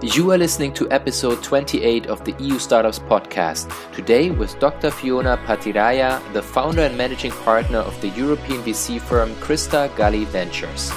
You are listening to episode 28 of the EU Startups podcast. Today with Dr. Fiona Pathiraya, the founder and managing partner of the European VC firm Crista Galli Ventures.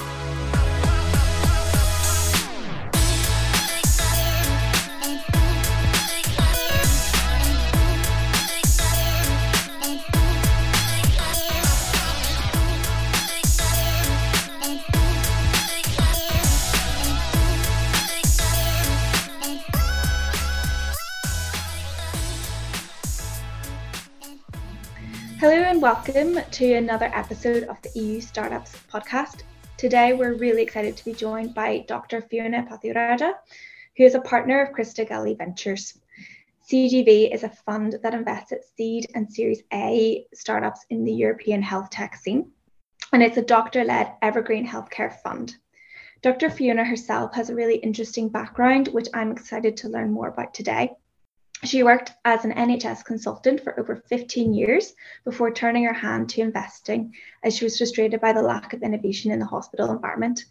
Welcome to another episode of the EU Startups podcast. Today we're really excited to be joined by Dr. Fiona Pathiraya, who is a partner of Crista Galli Ventures. CGV is a fund that invests at seed and Series A startups in the European health tech scene, and it's a doctor led evergreen healthcare fund. Dr. Fiona herself has a really interesting background, which I'm excited to learn more about today. She worked as an NHS consultant for over 15 years before turning her hand to investing as she was frustrated by the lack of innovation in the hospital environment.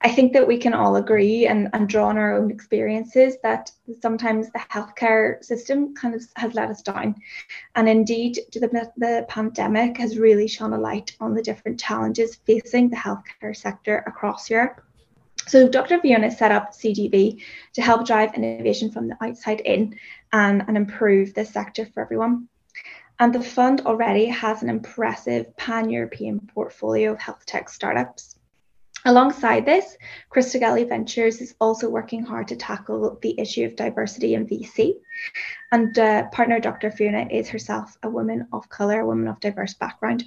I think that we can all agree and, and draw on our own experiences that sometimes the healthcare system kind of has let us down. And indeed, the, the pandemic has really shone a light on the different challenges facing the healthcare sector across Europe. So Dr. Fiona set up CGV to help drive innovation from the outside in and, and improve this sector for everyone. And the fund already has an impressive pan-European portfolio of health tech startups. Alongside this, Crista Galli Ventures is also working hard to tackle the issue of diversity in VC. And uh, partner Dr. Fiona is herself a woman of colour, a woman of diverse background.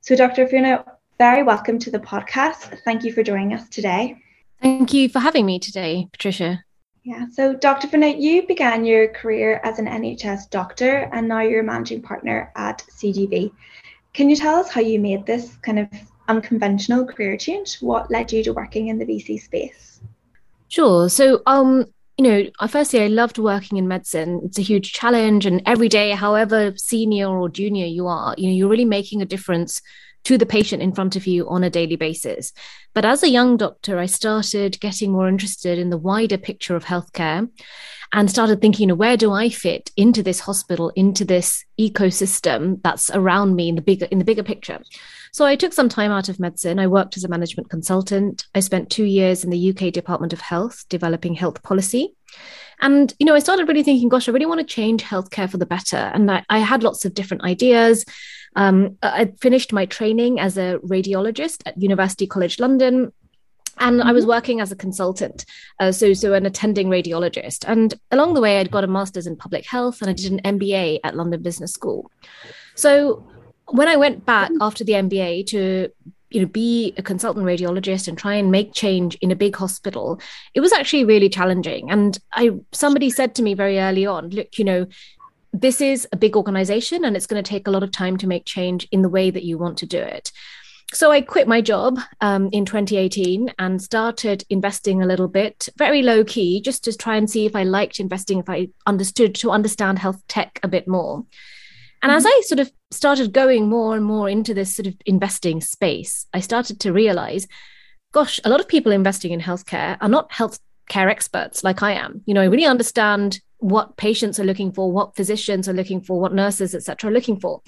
So, Dr. Fiona, very welcome to the podcast. Thank you for joining us today. Thank you for having me today, Patricia. Yeah, so Dr. Fiona, you began your career as an NHS doctor and now you're a managing partner at CGV. Can you tell us how you made this kind of unconventional career change? What led you to working in the VC space? Sure. So, um, you know, firstly, I loved working in medicine. It's a huge challenge, and every day, however senior or junior you are, you know, you're really making a difference to the patient in front of you on a daily basis. But as a young doctor, I started getting more interested in the wider picture of healthcare and started thinking, where do I fit into this hospital, into this ecosystem that's around me in the bigger in the bigger picture. So I took some time out of medicine. I worked as a management consultant. I spent two years in the UK Department of Health developing health policy. And, you know, I started really thinking, gosh, I really want to change healthcare for the better. And I, I had lots of different ideas. Um, I finished my training as a radiologist at University College London and. I was mm-hmm. working as a consultant, uh, so so an attending radiologist. And along the way, I'd got a master's in public health, and I did an MBA at London Business School. So when I went back mm-hmm. after the MBA to you know be a consultant radiologist and try and make change in a big hospital, it was actually really challenging. And I somebody said to me very early on, look, you know, this is a big organization and it's going to take a lot of time to make change in the way that you want to do it. So I quit my job um, in 2018 and started investing a little bit, very low key, just to try and see if I liked investing, if I understood to understand health tech a bit more. And mm-hmm. as I sort of started going more and more into this sort of investing space, I started to realize, gosh, a lot of people investing in healthcare are not healthcare experts like I am. You know, I really understand what patients are looking for, what physicians are looking for, what nurses, etc., are looking for.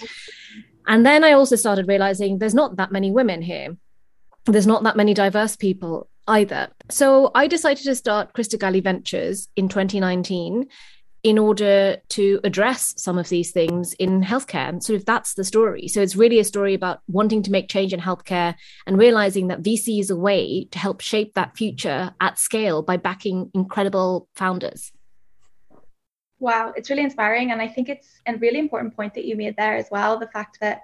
And then I also started realizing there's not that many women here. There's not that many diverse people either. So I decided to start Crista Galli Ventures in 2019 in order to address some of these things in healthcare. And sort of that's the story. So it's really a story about wanting to make change in healthcare and realizing that VC is a way to help shape that future at scale by backing incredible founders. Wow, it's really inspiring. And I think it's a really important point that you made there as well the fact that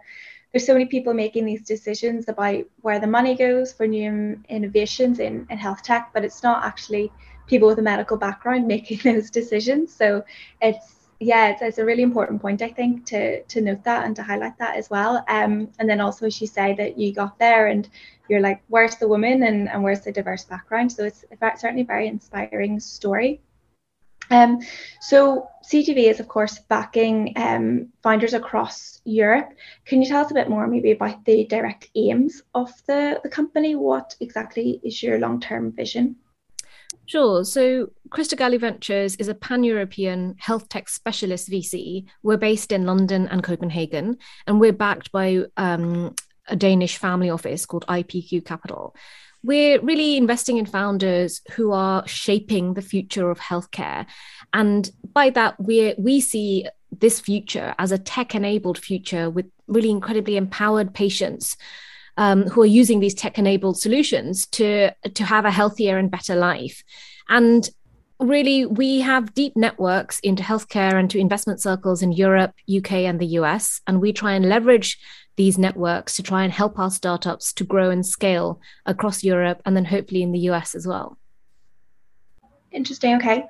there's so many people making these decisions about where the money goes for new innovations in, in health tech, but it's not actually people with a medical background making those decisions. So it's yeah, it's, it's a really important point I think to to note that and to highlight that as well. Um, and then also as you say that you got there and you're like, where's the woman and, and where's the diverse background? So it's certainly a very inspiring story. Um, so CGV is, of course, backing um, founders across Europe. Can you tell us a bit more maybe about the direct aims of the, the company? What exactly is your long-term vision? Sure. So Crista Galli Ventures is a pan-European health tech specialist VC. We're based in London and Copenhagen, and we're backed by um, a Danish family office called IPQ Capital. We're really investing in founders who are shaping the future of healthcare. And by that, we we see this future as a tech-enabled future with really incredibly empowered patients um, who are using these tech-enabled solutions to to have a healthier and better life. And really, we have deep networks into healthcare and to investment circles in Europe, UK, and the US, and we try and leverage these networks to try and help our startups to grow and scale across Europe and then hopefully in the US as well. Interesting. Okay.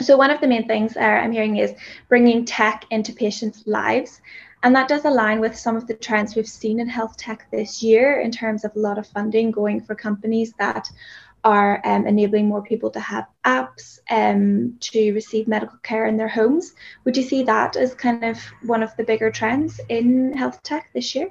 So, one of the main things uh, I'm hearing is bringing tech into patients' lives. And that does align with some of the trends we've seen in health tech this year in terms of a lot of funding going for companies that are um, enabling more people to have apps um, to receive medical care in their homes. Would you see that as kind of one of the bigger trends in health tech this year?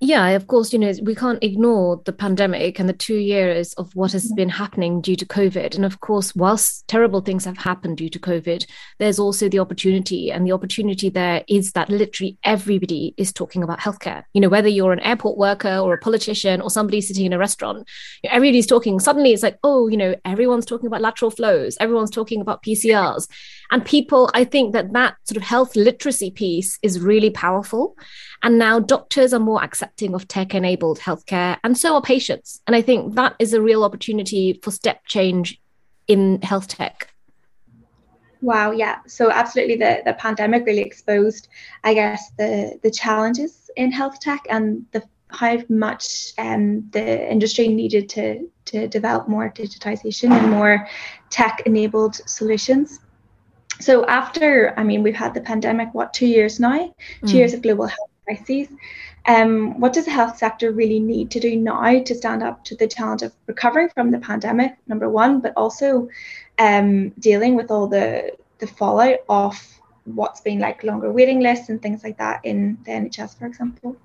Yeah, of course, you know, we can't ignore the pandemic and the two years of what has mm-hmm. been happening due to COVID. And of course, whilst terrible things have happened due to COVID, there's also the opportunity. And the opportunity there is that literally everybody is talking about healthcare. You know, whether you're an airport worker or a politician or somebody sitting in a restaurant, everybody's talking. Suddenly it's like, oh, you know, everyone's talking about lateral flows, everyone's talking about PCRs. And people, I think that that sort of health literacy piece is really powerful. And now doctors are more accepting of tech enabled healthcare, and so are patients. And I think that is a real opportunity for step change in health tech. Wow, yeah. So absolutely the, the pandemic really exposed, I guess, the the challenges in health tech and the how much um, the industry needed to to develop more digitization and more tech enabled solutions. So after, I mean, we've had the pandemic, what, two years now, two mm. years of global health crises. Um, what does the health sector really need to do now to stand up to the challenge of recovering from the pandemic, number one, but also um, dealing with all the, the fallout of what's been like longer waiting lists and things like that in the NHS, for example?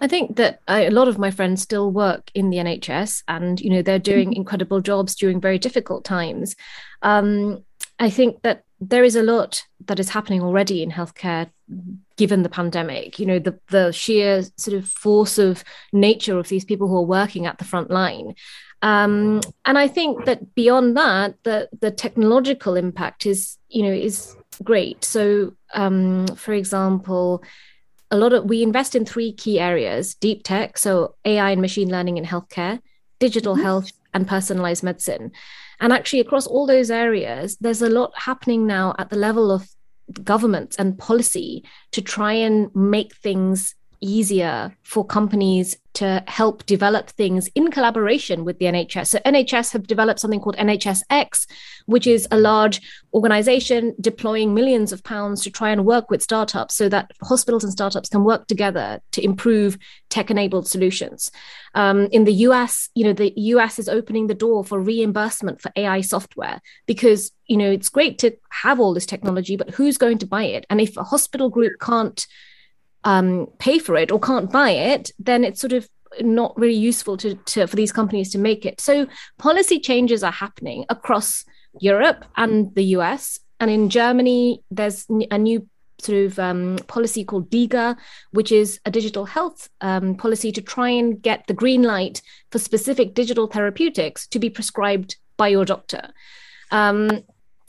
I think that I, a lot of my friends still work in the NHS and, you know, they're doing mm-hmm. incredible jobs during very difficult times. Um, I think that there is a lot that is happening already in healthcare given the pandemic. You know the the sheer sort of force of nature of these people who are working at the front line. Um, and i think that beyond that the the technological impact is you know is great. So um, for example a lot of we invest in three key areas deep tech so ai and machine learning in healthcare digital mm-hmm. health and personalized medicine and actually, across all those areas, there's a lot happening now at the level of government and policy to try and make things easier for companies to help develop things in collaboration with the NHS. So NHS have developed something called NHSX, which is a large organization deploying millions of pounds to try and work with startups so that hospitals and startups can work together to improve tech-enabled solutions. Um, in the US, you know, the US is opening the door for reimbursement for AI software because, you know, it's great to have all this technology, but who's going to buy it? And if a hospital group can't um, pay for it or can't buy it, then it's sort of not really useful to, to for these companies to make it. So policy changes are happening across Europe and the US. And in Germany, there's a new sort of um, policy called DiGA, which is a digital health um, policy to try and get the green light for specific digital therapeutics to be prescribed by your doctor. Um,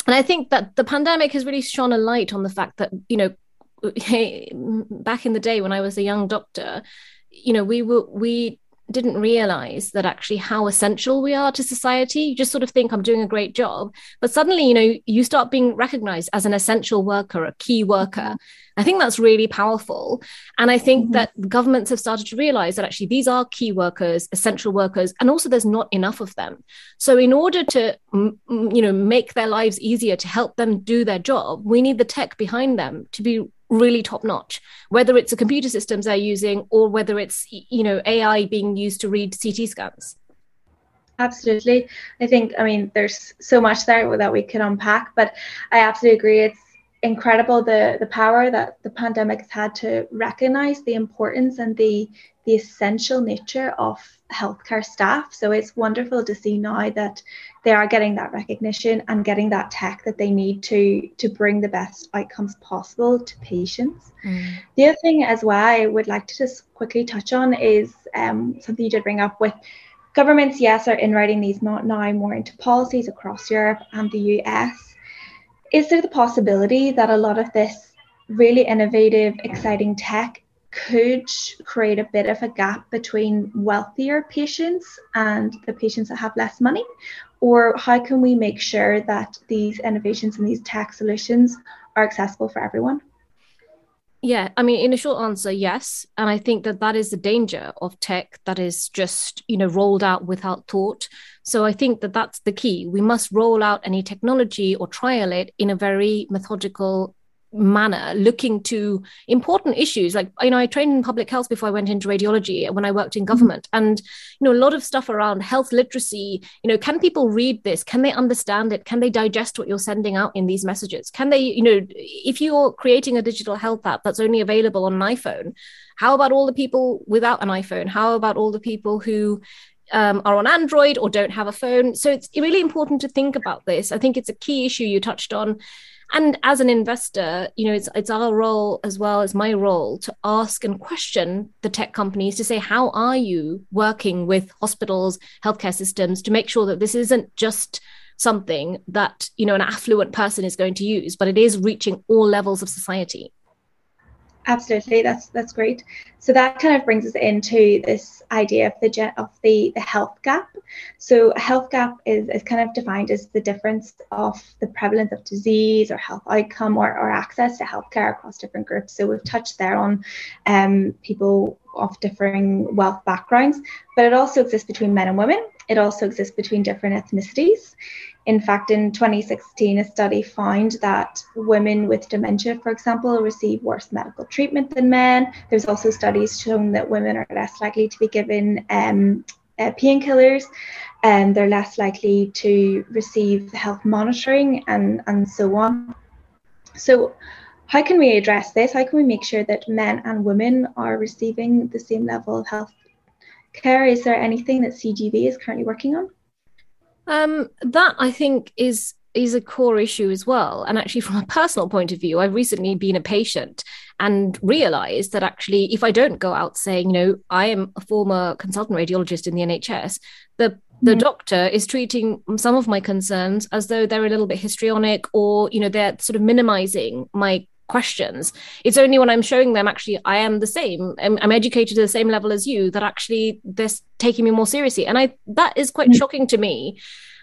and I think that the pandemic has really shone a light on the fact that you know back in the day when I was a young doctor, you know, we were we didn't realize that actually how essential we are to society. You just sort of think I'm doing a great job, but suddenly, you know, you start being recognized as an essential worker, a key worker. I think that's really powerful. And I think mm-hmm. that governments have started to realize that actually these are key workers, essential workers, and also there's not enough of them. So in order to, you know, make their lives easier to help them do their job, we need the tech behind them to be really top notch. Whether it's the computer systems they're using or whether it's you know ai being used to read ct scans. Absolutely. I think i mean there's so much there that we can unpack but i absolutely agree. It's incredible the the power that the pandemic has had to recognize the importance and the the essential nature of healthcare staff. So it's wonderful to see now that they are getting that recognition and getting that tech that they need to to bring the best outcomes possible to patients. Mm. The other thing as well I would like to just quickly touch on is um, something you did bring up with governments, yes, are inwriting these not now more into policies across Europe and the US. Is there the possibility that a lot of this really innovative, exciting tech could create a bit of a gap between wealthier patients and the patients that have less money? Or how can we make sure that these innovations and these tech solutions are accessible for everyone? Yeah, I mean, in a short answer, yes. And I think that that is the danger of tech that is just, you know, rolled out without thought. So I think that that's the key. We must roll out any technology or trial it in a very methodical manner looking to important issues. Like you know i trained in public health before i went into radiology when i worked in mm-hmm. government. And you know a lot of stuff around health literacy you know can people read this? Can they understand it? Can they digest what you're sending out in these messages? Can they you know if you're creating a digital health app that's only available on an iphone how about all the people without an iphone? How about all the people who um, are on Android or don't have a phone. So it's really important to think about this. I think it's a key issue you touched on and as an investor you know it's it's our role as well as my role to ask and question the tech companies to say how are you working with hospitals healthcare systems to make sure that this isn't just something that you know an affluent person is going to use but it is reaching all levels of society Absolutely, that's that's great. So that kind of brings us into this idea of the of the, the health gap. So a health gap is, is kind of defined as the difference of the prevalence of disease or health outcome or, or access to healthcare across different groups. So we've touched there on um, people of differing wealth backgrounds, but it also exists between men and women. It also exists between different ethnicities. In fact, in 2016, a study found that women with dementia, for example, receive worse medical treatment than men. There's also studies showing that women are less likely to be given um, uh, painkillers and they're less likely to receive health monitoring and, and so on. So, how can we address this? How can we make sure that men and women are receiving the same level of health care? Is there anything that CGV is currently working on? Um, that I think is is a core issue as well. And actually, from a personal point of view, I've recently been a patient and realized that actually, if I don't go out saying, you know, I am a former consultant radiologist in the NHS, the the mm-hmm. doctor is treating some of my concerns as though they're a little bit histrionic or you know they're sort of minimizing my questions it's only when i'm showing them actually i am the same i'm, I'm educated to the same level as you that actually they're taking me more seriously and i that is quite mm-hmm. shocking to me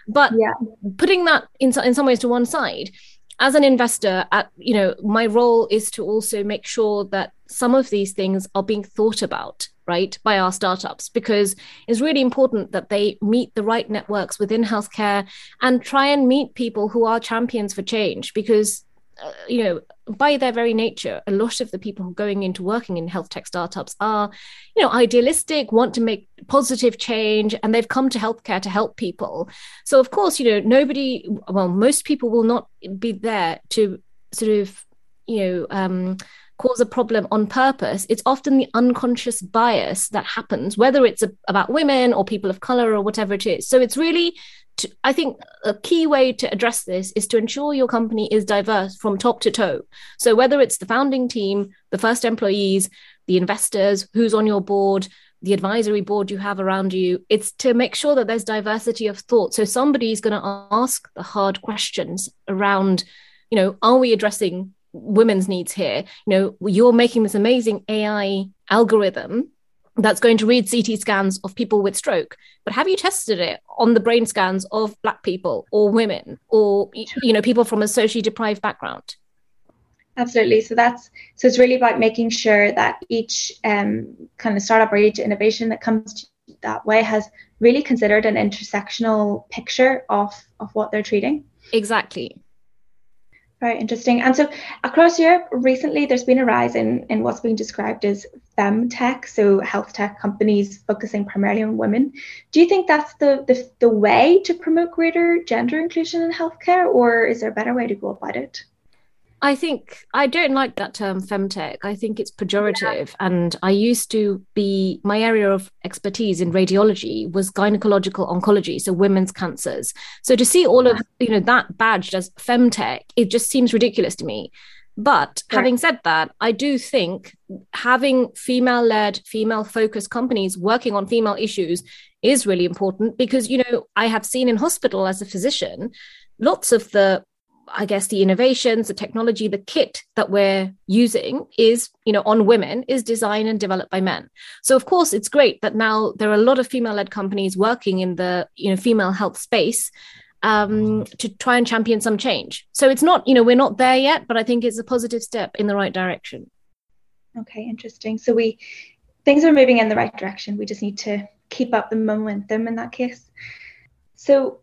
but yeah. putting that in, in some ways to one side as an investor at you know my role is to also make sure that some of these things are being thought about right by our startups because it's really important that they meet the right networks within healthcare and try and meet people who are champions for change because uh, you know, by their very nature, a lot of the people going into working in health tech startups are, you know, idealistic, want to make positive change, and they've come to healthcare to help people. So, of course, you know, nobody, well, most people will not be there to sort of, you know, um, cause a problem on purpose. It's often the unconscious bias that happens, whether it's a, about women or people of color or whatever it is. So, it's really to, I think a key way to address this is to ensure your company is diverse from top to toe. So whether it's the founding team, the first employees, the investors, who's on your board, the advisory board you have around you, it's to make sure that there's diversity of thought. So somebody's going to ask the hard questions around, you know, are we addressing women's needs here? You know, you're making this amazing AI algorithm that's going to read CT scans of people with stroke. But have you tested it on the brain scans of Black people or women or you know people from a socially deprived background? Absolutely. So that's so it's really about making sure that each um, kind of startup or each innovation that comes that way has really considered an intersectional picture of of what they're treating. Exactly. Very interesting. And so across Europe, recently there's been a rise in, in what's being described as femtech, so health tech companies focusing primarily on women. Do you think that's the, the, the way to promote greater gender inclusion in healthcare, or is there a better way to go about it? I think I don't like that term femtech. I think it's pejorative. Yeah. And I used to be, my area of expertise in radiology was gynecological oncology, so women's cancers. So to see all of, you know, that badged as femtech, it just seems ridiculous to me. But right. having said that, I do think having female led, female focused companies working on female issues is really important because, you know, I have seen in hospital as a physician, lots of the I guess the innovations, the technology, the kit that we're using is, you know, on women is designed and developed by men. So of course it's great that now there are a lot of female-led companies working in the, you know, female health space um, to try and champion some change. So it's not, you know, we're not there yet, but I think it's a positive step in the right direction. Okay, interesting. So we things are moving in the right direction. We just need to keep up the momentum in that case. So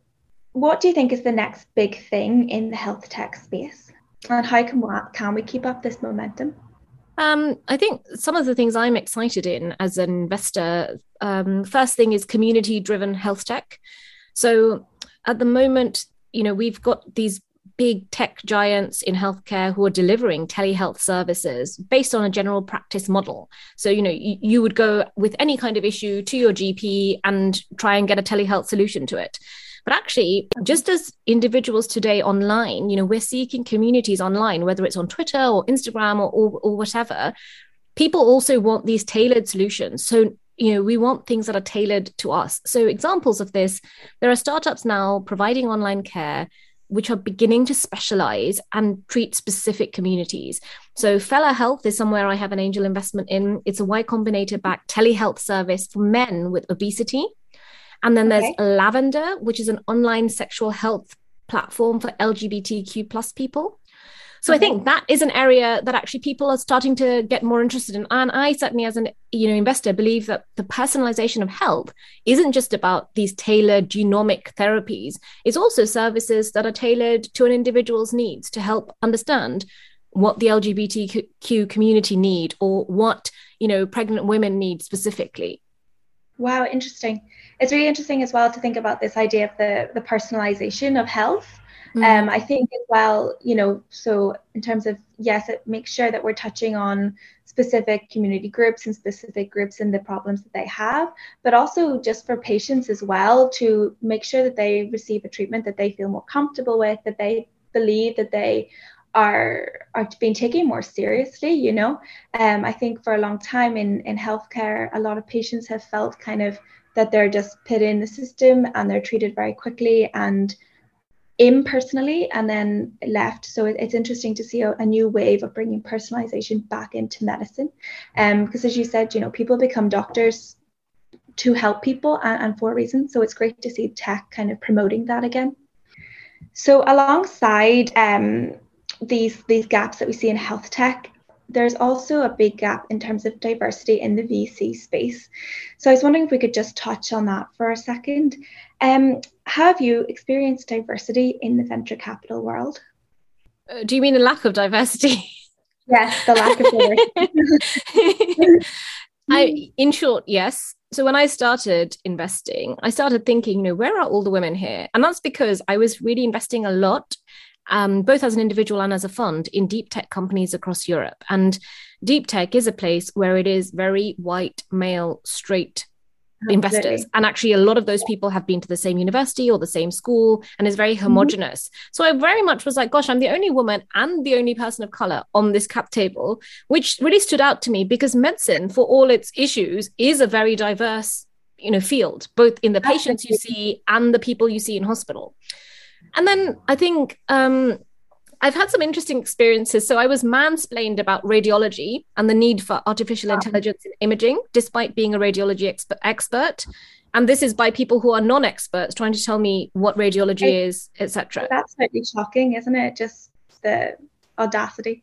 what do you think is the next big thing in the health tech space? And how can we, can we keep up this momentum? Um, I think some of the things I'm excited in as an investor, um, first thing is community driven health tech. So at the moment, you know, we've got these big tech giants in healthcare who are delivering telehealth services based on a general practice model. So, you know, you, you would go with any kind of issue to your GP and try and get a telehealth solution to it. But actually, just as individuals today online, you know, we're seeking communities online, whether it's on Twitter or Instagram or, or, or whatever. People also want these tailored solutions. So you know we want things that are tailored to us so examples of this there are startups now providing online care which are beginning to specialize and treat specific communities. So, Fella Health is somewhere I have an angel investment in. It's a Y Combinator backed telehealth service for men with obesity. And then okay. there's Lavender, which is an online sexual health platform for LGBTQ plus people. So I think that is an area that actually people are starting to get more interested in. And I certainly, as an you know investor, believe that the personalization of health isn't just about these tailored genomic therapies. It's also services that are tailored to an individual's needs to help understand what the LGBTQ community need or what you know pregnant women need specifically. Wow, interesting. It's really interesting as well to think about this idea of the the personalization of health Mm. Um, I think as well, you know, so in terms of yes, it makes sure that we're touching on specific community groups and specific groups and the problems that they have, but also just for patients as well to make sure that they receive a treatment that they feel more comfortable with, that they believe that they are are being taken more seriously you know um, i think for a long time in in healthcare a lot of patients have felt kind of that they're just put in the system and they're treated very quickly and impersonally and then left. So it, it's interesting to see a, a, new wave of bringing personalization back into medicine. Um, because as you said, you know, people become doctors to help people and, and for reasons. So it's great to see tech kind of promoting that again. So alongside um, these these gaps that we see in health tech, there's also a big gap in terms of diversity in the VC space. So I was wondering if we could just touch on that for a second. Um, have you experienced diversity in the venture capital world? Uh, do you mean a lack of diversity? Yes, the lack of diversity. I, in short, yes. So when I started investing, I started thinking, you know, where are all the women here? And that's because I was really investing a lot um, both as an individual and as a fund in deep tech companies across Europe. And deep tech is a place where it is very white, male, straight investors Absolutely. and actually a lot of those people have been to the same university or the same school and is very mm-hmm. homogenous mm-hmm. so i very much was like gosh i'm the only woman and the only person of color on this cap table which really stood out to me because medicine for all its issues is a very diverse you know field both in the patients you see and the people you see in hospital and then I think um, I've had some interesting experiences. So I was mansplained about radiology and the need for artificial intelligence in imaging, despite being a radiology exp- expert. And this is by people who are non-experts trying to tell me what radiology it, is, etc. That's slightly shocking, isn't it? Just the audacity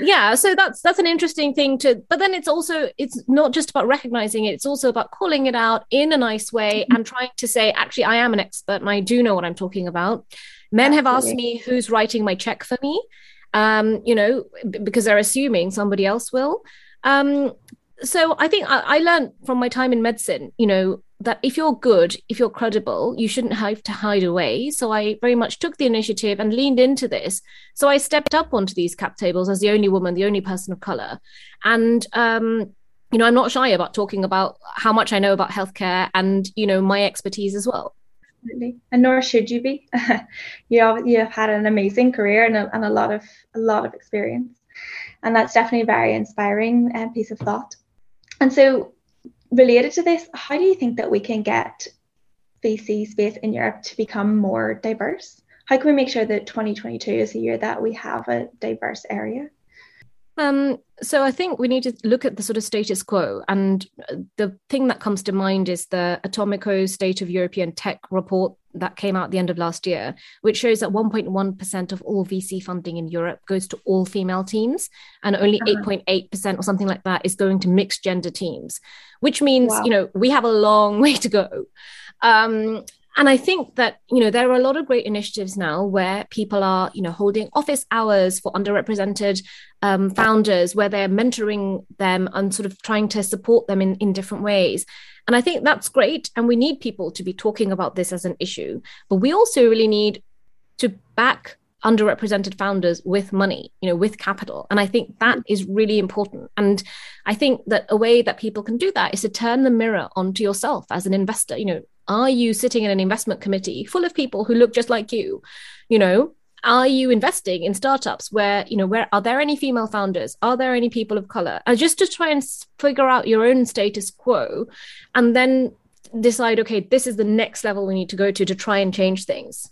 yeah so that's that's an interesting thing to but then it's also it's not just about recognizing it it's also about calling it out in a nice way mm-hmm. and trying to say actually i am an expert and i do know what i'm talking about men Absolutely. have asked me who's writing my check for me um you know b- because they're assuming somebody else will um so i think I, I learned from my time in medicine you know that if you're good, if you're credible, you shouldn't have to hide away. So I very much took the initiative and leaned into this. So I stepped up onto these cap tables as the only woman, the only person of color. And, um, you know, I'm not shy about talking about how much I know about healthcare and, you know, my expertise as well. Absolutely. And nor should you be. you, have, you have had an amazing career and a, and a lot of a lot of experience. And that's definitely a very inspiring uh, piece of thought. And so related to this, how do you think that we can get VC space in Europe to become more diverse? How can we make sure that 2022 is a year that we have a diverse area? Um, so I think we need to look at the sort of status quo, and the thing that comes to mind is the Atomico State of European Tech report that came out at the end of last year, which shows that 1.1% of all VC funding in Europe goes to all female teams, and only uh-huh. 8.8% or something like that is going to mixed gender teams, which means wow. you know we have a long way to go. Um, and I think that, you know, there are a lot of great initiatives now where people are, you know, holding office hours for underrepresented um, founders, where they're mentoring them and sort of trying to support them in, in different ways. And I think that's great. And we need people to be talking about this as an issue. But we also really need to back underrepresented founders with money you know with capital and i think that is really important and i think that a way that people can do that is to turn the mirror onto yourself as an investor you know are you sitting in an investment committee full of people who look just like you you know are you investing in startups where you know where are there any female founders are there any people of color and just to try and figure out your own status quo and then decide okay this is the next level we need to go to to try and change things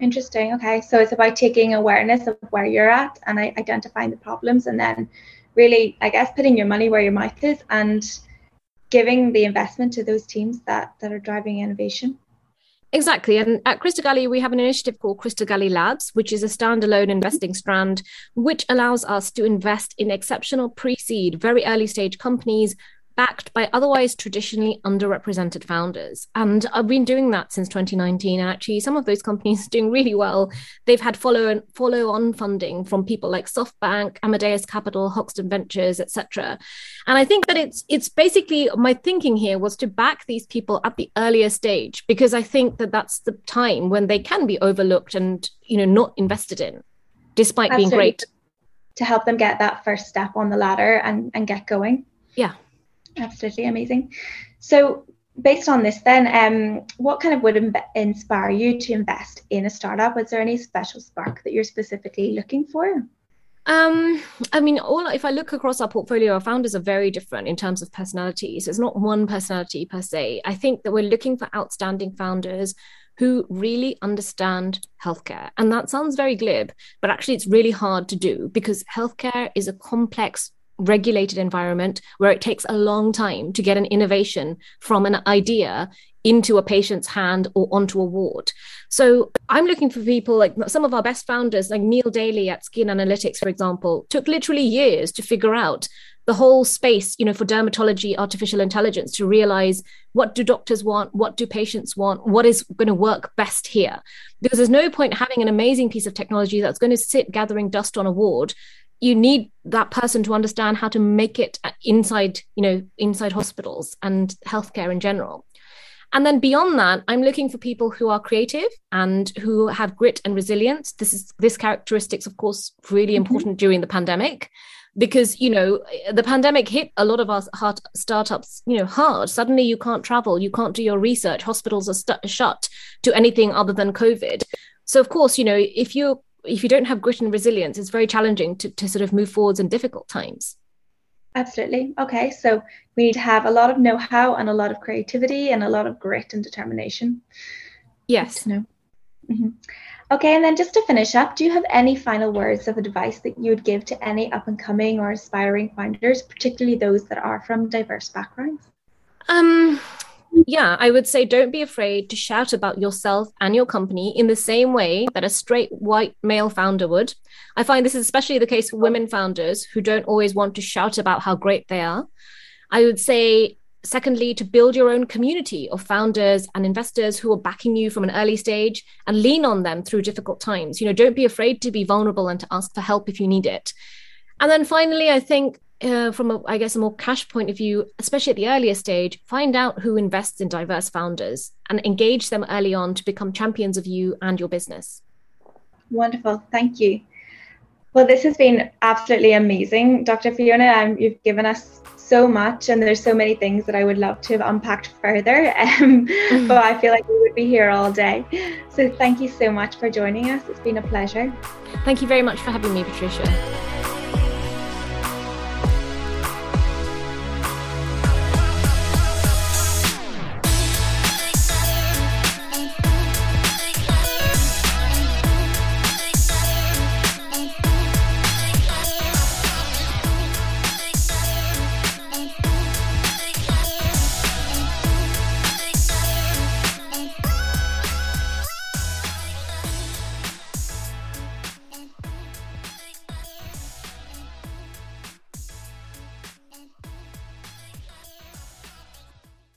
Interesting. Okay. So it's about taking awareness of where you're at and identifying the problems and then really, I guess, putting your money where your mouth is and giving the investment to those teams that, that are driving innovation. Exactly. And at Crista Galli, we have an initiative called Crista Galli Labs, which is a standalone investing strand, which allows us to invest in exceptional pre seed, very early stage companies backed by otherwise traditionally underrepresented founders. And I've been doing that since 2019. And actually, some of those companies are doing really well. They've had follow follow on funding from people like SoftBank, Amadeus Capital, Hoxton Ventures, etc. And I think that it's it's basically my thinking here was to back these people at the earlier stage because I think that that's the time when they can be overlooked and you know not invested in, despite Absolutely. being great. To help them get that first step on the ladder and, and get going. Yeah. Absolutely amazing. So, based on this, then, um, what kind of would Im- inspire you to invest in a startup? Was there any special spark that you're specifically looking for? Um, I mean, all if I look across our portfolio, our founders are very different in terms of personalities. It's not one personality per se. I think that we're looking for outstanding founders who really understand healthcare. And that sounds very glib, but actually it's really hard to do because healthcare is a complex regulated environment where it takes a long time to get an innovation from an idea into a patient's hand or onto a ward. So I'm looking for people like some of our best founders, like Neil Daly at Skin Analytics, for example, took literally years to figure out the whole space, you know, for dermatology, artificial intelligence to realize what do doctors want, what do patients want, what is going to work best here. Because there's no point having an amazing piece of technology that's going to sit gathering dust on a ward you need that person to understand how to make it inside you know inside hospitals and healthcare in general. And then beyond that i'm looking for people who are creative and who have grit and resilience. This is this characteristics of course really mm-hmm. important during the pandemic because you know the pandemic hit a lot of our hard startups you know hard. Suddenly you can't travel you can't do your research hospitals are st- shut to anything other than covid. So of course you know if you're if you don't have grit and resilience, it's very challenging to, to sort of move forwards in difficult times. Absolutely. Okay. So we need to have a lot of know how and a lot of creativity and a lot of grit and determination. Yes. No. Mm-hmm. Okay. And then just to finish up, do you have any final words of advice that you would give to any up and coming or aspiring founders, particularly those that are from diverse backgrounds? Um, yeah, I would say don't be afraid to shout about yourself and your company in the same way that a straight white male founder would. I find this is especially the case for women founders who don't always want to shout about how great they are. I would say, secondly, to build your own community of founders and investors who are backing you from an early stage and lean on them through difficult times. You know, don't be afraid to be vulnerable and to ask for help if you need it. And then finally, I think uh, from a, I guess a more cash point of view, especially at the earlier stage, find out who invests in diverse founders and engage them early on to become champions of you and your business. Wonderful, thank you. Well, this has been absolutely amazing, Dr. Fiona. Um, you've given us so much, and there's so many things that I would love to have unpacked further. Um, but I feel like we would be here all day. So thank you so much for joining us. It's been a pleasure. Thank you very much for having me, Patricia.